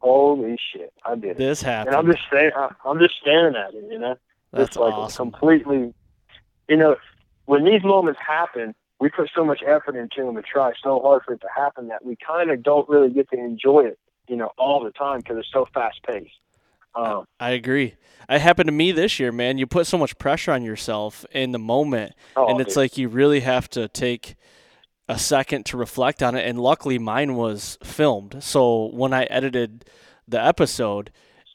holy shit, I did it. This And happened. I'm just saying, I'm just staring at it, you know That's it's like awesome. completely you know when these moments happen we put so much effort into them and try so hard for it to happen that we kind of don't really get to enjoy it you know all the time because it's so fast paced um, I agree. It happened to me this year, man. You put so much pressure on yourself in the moment, oh, and it's dude. like you really have to take a second to reflect on it. And luckily, mine was filmed. So when I edited the episode,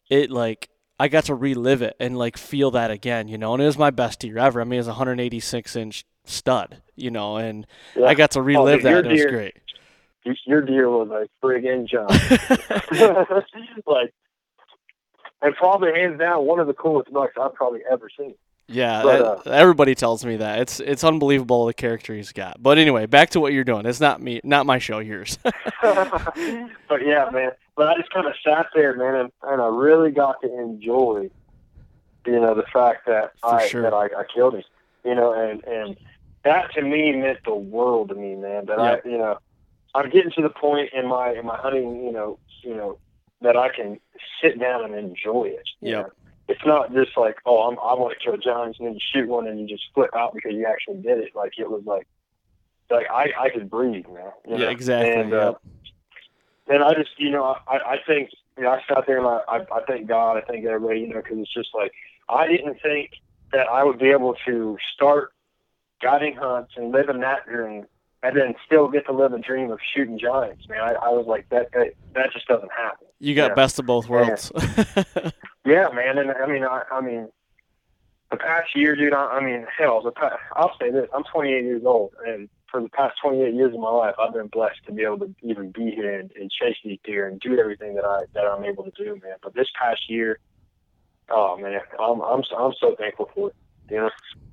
it like I got to relive it and like feel that again, you know. And it was my best year ever. I mean, it was a 186 inch stud, you know, and yeah. I got to oh, relive dude, your that. and It was great. your- deer was a friggin' giant like and probably hands down one of the coolest bucks I've probably ever seen. Yeah, But, that- uh, everybody tells me that. It's it's unbelievable the character he's got. But anyway, back to what you're doing. It's not me, not my show, yours. but yeah, man. But I just kind of sat there, man, and, and I really got to enjoy, you know, the fact that For I sure. that I, I killed him, you know, and and that to me meant the world to me, man. That. I, you know, I'm getting to the point in my in my hunting, you know, you know, that I can sit down and enjoy it. Yeah. Know. It's not just like, oh, I'm, I want to kill giants and then you shoot one and you just flip out because you actually did it. Like it was like, like I I could breathe, man. yeah, know? exactly. And, uh, and I just, you know, I, I think, you know, I sat there and I, I, I thank God, I thank everybody, you know, because it's just like, I didn't think that I would be able to start guiding hunts and living that dream and then still get to live a dream of shooting giants, man. I, I was like, that, that that just doesn't happen. You got Yeah. best of both worlds. Yeah, man, and I mean, I, I mean, the past year, dude. I, I mean, hell, the past, I'll say this: I'm 28 years old, and for the past 28 years of my life, I've been blessed to be able to even be here and, and chase these deer and do everything that I that I'm able to do, man. But this past year, oh man, I'm I'm so, I'm so thankful for it. You know,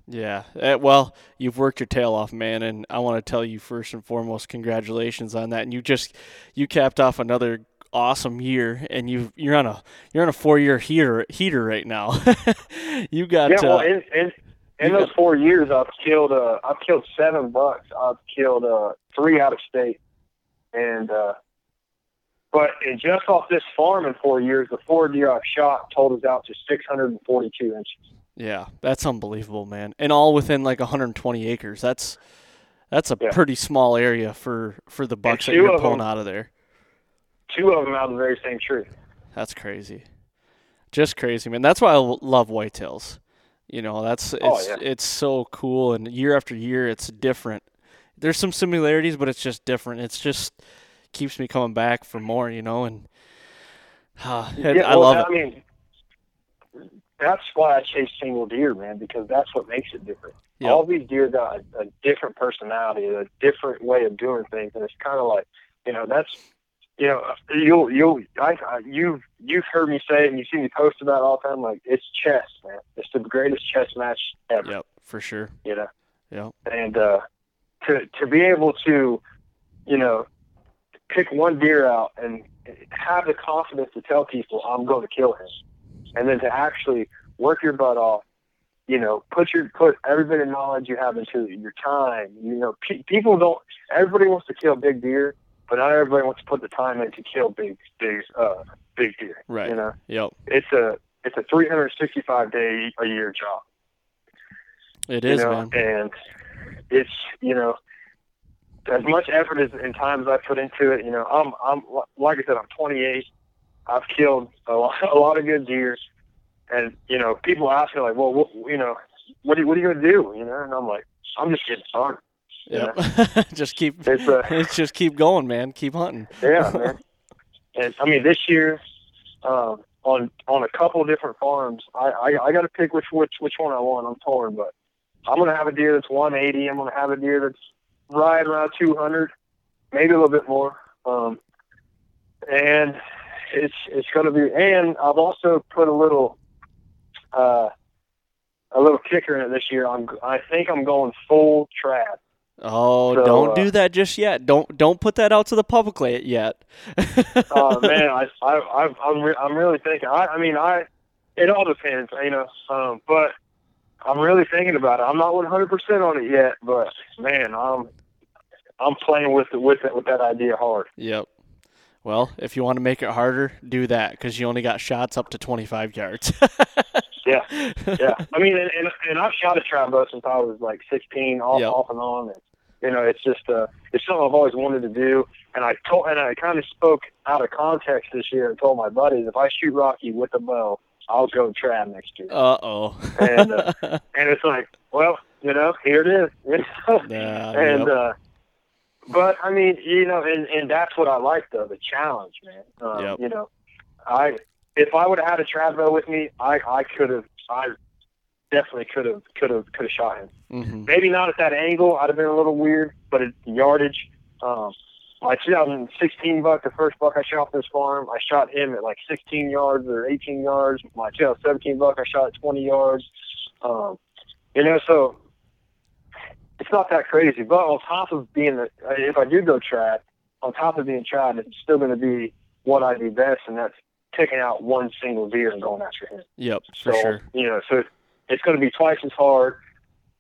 Yeah. Eh, well, you've worked your tail off, man, and I want to tell you first and foremost, congratulations on that. And you just you capped off another awesome year, and you you're on a you're on a four year heater heater right now. you got yeah. Well, uh, in in, in those four years, I've killed uh I've killed seven bucks. I've killed uh three out of state, and uh but and just off this farm in four years, the four deer I've shot totals out to 642 inches. Yeah, that's unbelievable, man, and all within like 120 acres. That's that's a Yeah. pretty small area for for the bucks that you're pulling them- out of there. Two of them out of the very same tree. That's crazy. Just crazy, man. That's why I love whitetails. You know, that's it's Oh, yeah. it's so cool and year after year it's different. There's some similarities, but it's just different. It's just keeps me coming back for more, you know, and uh, yeah, I well, love it. I mean, that's why I chase single deer, man, because that's what makes it different. Yep. All these deer got a, a different personality, a different way of doing things, and it's kind of like, you know, that's, you know, you'll you'll I, I you've you've heard me say it, and you see me post about it all the time. Like it's chess, man. It's the greatest chess match ever. Yep, for sure. You know. Yep. and uh, to to be able to, you know, pick one deer out and have the confidence to tell people I'm going to kill him, and then to actually work your butt off, you know, put your put every bit of knowledge you have into your time. You know, pe- people don't. Everybody wants to kill big deer, but not everybody wants to put the time in to kill big big uh big deer. Right. You know, Yep. it's a it's a 365 day a year job It is, you know, man. and it's you know as much effort as and time as I put into it. You know, I'm I'm like I said, I'm 28. I've killed a lot, a lot of good deer, and you know, people ask me like, well, what, you know, what are, what are you gonna do? You know, and I'm like, I'm just getting started. Yeah, just keep It's uh, it's just keep going, man. Keep hunting. yeah, man. And I mean, this year, um, on on a couple of different farms, I I, I got to pick which which which one I want. I'm torn, but I'm gonna have a deer that's 180. I'm gonna have a deer that's right around 200, maybe a little bit more. Um, and it's it's gonna be. And I've also put a little uh a little kicker in it this year. I'm I think I'm going full trad. Oh, So, don't uh, do that just yet. Don't don't put that out to the public yet. oh man, I, I, I I'm, re- I'm really thinking. I, I mean, I, it all depends, you know. Um, but I'm really thinking about it. I'm not 100 percent on it yet, but man, I'm, I'm playing with it, with it, with that idea hard. Yep. Well, if you want to make it harder, do that because you only got shots up to 25 yards. Yeah, yeah. I mean, and, and, and I've shot a trad bow since I was like 16, off, Yep. off and on. And, you know, it's just, uh, it's something I've always wanted to do. And I told, and I kind of spoke out of context this year and told my buddies, if I shoot Rocky with a bow, I'll go trad next year. uh oh. And, uh, and it's like, well, you know, here it is. Yeah, and yep. uh, but I mean, you know, and and that's what I like though, the challenge, man. Um, Yep. You know, I if I would have had a trad with me, I I could have, I definitely could have could have could have shot him. hmm Maybe not at that angle. I'd have been a little weird, but at yardage. Um, my 2016 buck, the first buck I shot off this farm, I shot him at like 16 yards or 18 yards. My 2017 buck, I shot at 20 yards. Um, you know, so it's not that crazy. But on top of being, the, if I do go trad, on top of being trad, it's still going to be what I do best, and that's picking out one single deer and going after him. Yep, for So, sure. you know, so it's going to be twice as hard.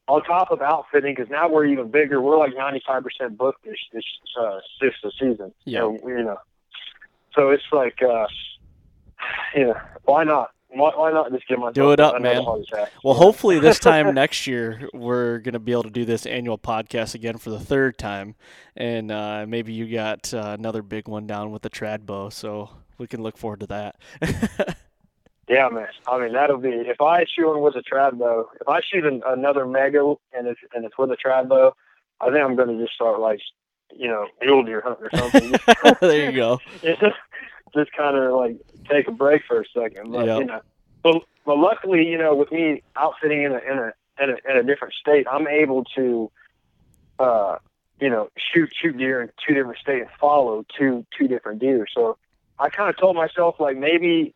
On top of outfitting, because now we're even bigger. We're like 95% booked this this uh, this season. Yeah. So, you know, so it's like, uh, you know, why not? Why, why not just give myself Do it up, man. Well, hopefully this time next year we're gonna be able to do this annual podcast again for the third time, and uh, maybe you got uh, another big one down with the trad bow, so we can look forward to that. Yeah, man. I mean, that'll be if I shoot one with a trad bow. If I shoot an, another mega and it's and it's with a trad bow, I think I'm going to just start like, you know, mule deer hunting or something. there you go. Just, just kind of like take a break for a second. But Yep. you know, but but luckily, you know, with me outfitting in a in a in a, in a different state, I'm able to, uh, you know, shoot shoot deer in two different states and follow two two different deer. So I kind of told myself like maybe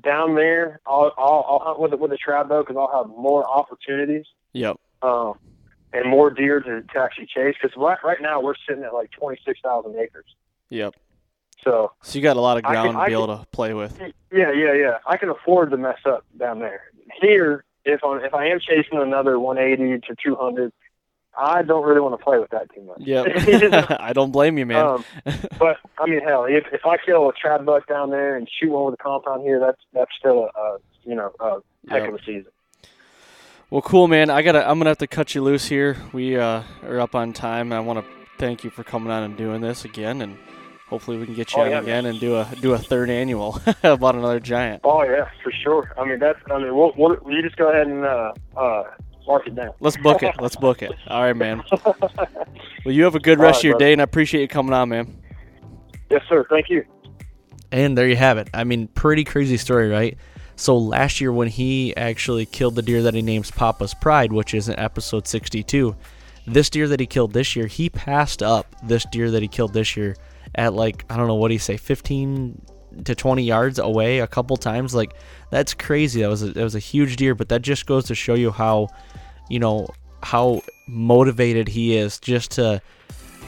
down there I'll I'll, I'll hunt with it with a trad bow because I'll have more opportunities Yep. um, and more deer to, to actually chase. Because right, right now we're sitting at like 26,000 acres. Yep. So So you got a lot of I can- ground to be able to play with. yeah, yeah, yeah. I can afford to mess up down there. Here, if I'm if I am chasing another 180 to 200, I don't really want to play with that too much. Yep. I don't blame you, man. Um, but I mean, hell, if if I kill a trad buck down there and shoot one with a compound here, that's that's still a, a you know a heck Yep. of a season. Well, cool, man. I gotta. I'm gonna have to cut you loose here. We uh, are up on time. I want to thank you for coming on and doing this again, and hopefully we can get you Oh, on yeah, again and do a do a third annual about another giant. Oh yeah, for sure. I mean that's I mean we'll, we'll you just go ahead and uh, uh, mark it down. Let's book it. Let's book it. All right, man. Well, you have a good rest right, of your brother. day, and I appreciate you coming on, man. Yes, sir. Thank you. And there you have it. I mean, pretty crazy story, right? So last year, when he actually killed the deer that he names Papa's Pride, which is in episode 62, this deer that he killed this year, he passed up this deer that he killed this year at like, I don't know, what do you say, 15 to 20 yards away a couple times. Like, that's crazy. That was a, that was a huge deer, but that just goes to show you how, you know, how motivated he is just to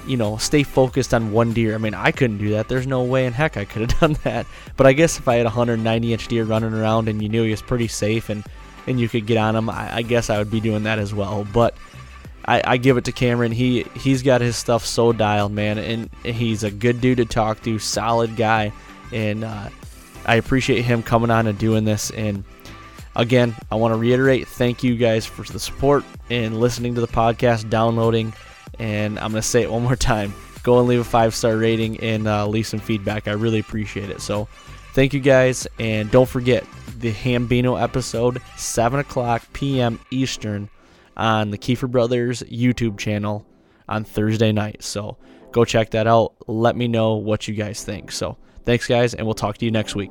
you know, stay focused on one deer. I mean, I couldn't do that. There's no way in heck I could have done that. But I guess if I had a 190 inch deer running around and you knew he was pretty safe and, and you could get on him, I, I guess I would be doing that as well. But I, I give it to Cameran. He he's got his stuff so dialed, man, and he's a good dude to talk to, solid guy, and uh, I appreciate him coming on and doing this. And again, I want to reiterate, thank you guys for the support and listening to the podcast, downloading. And I'm to say it one more time go and leave a five star rating and uh, leave some feedback. I really appreciate it. So, thank you guys. And don't forget the Hambino episode, 7 o'clock p.m. Eastern on the Keefer Brothers YouTube channel on Thursday night. So, go check that out. Let me know what you guys think. So, thanks, guys, and we'll talk to you next week.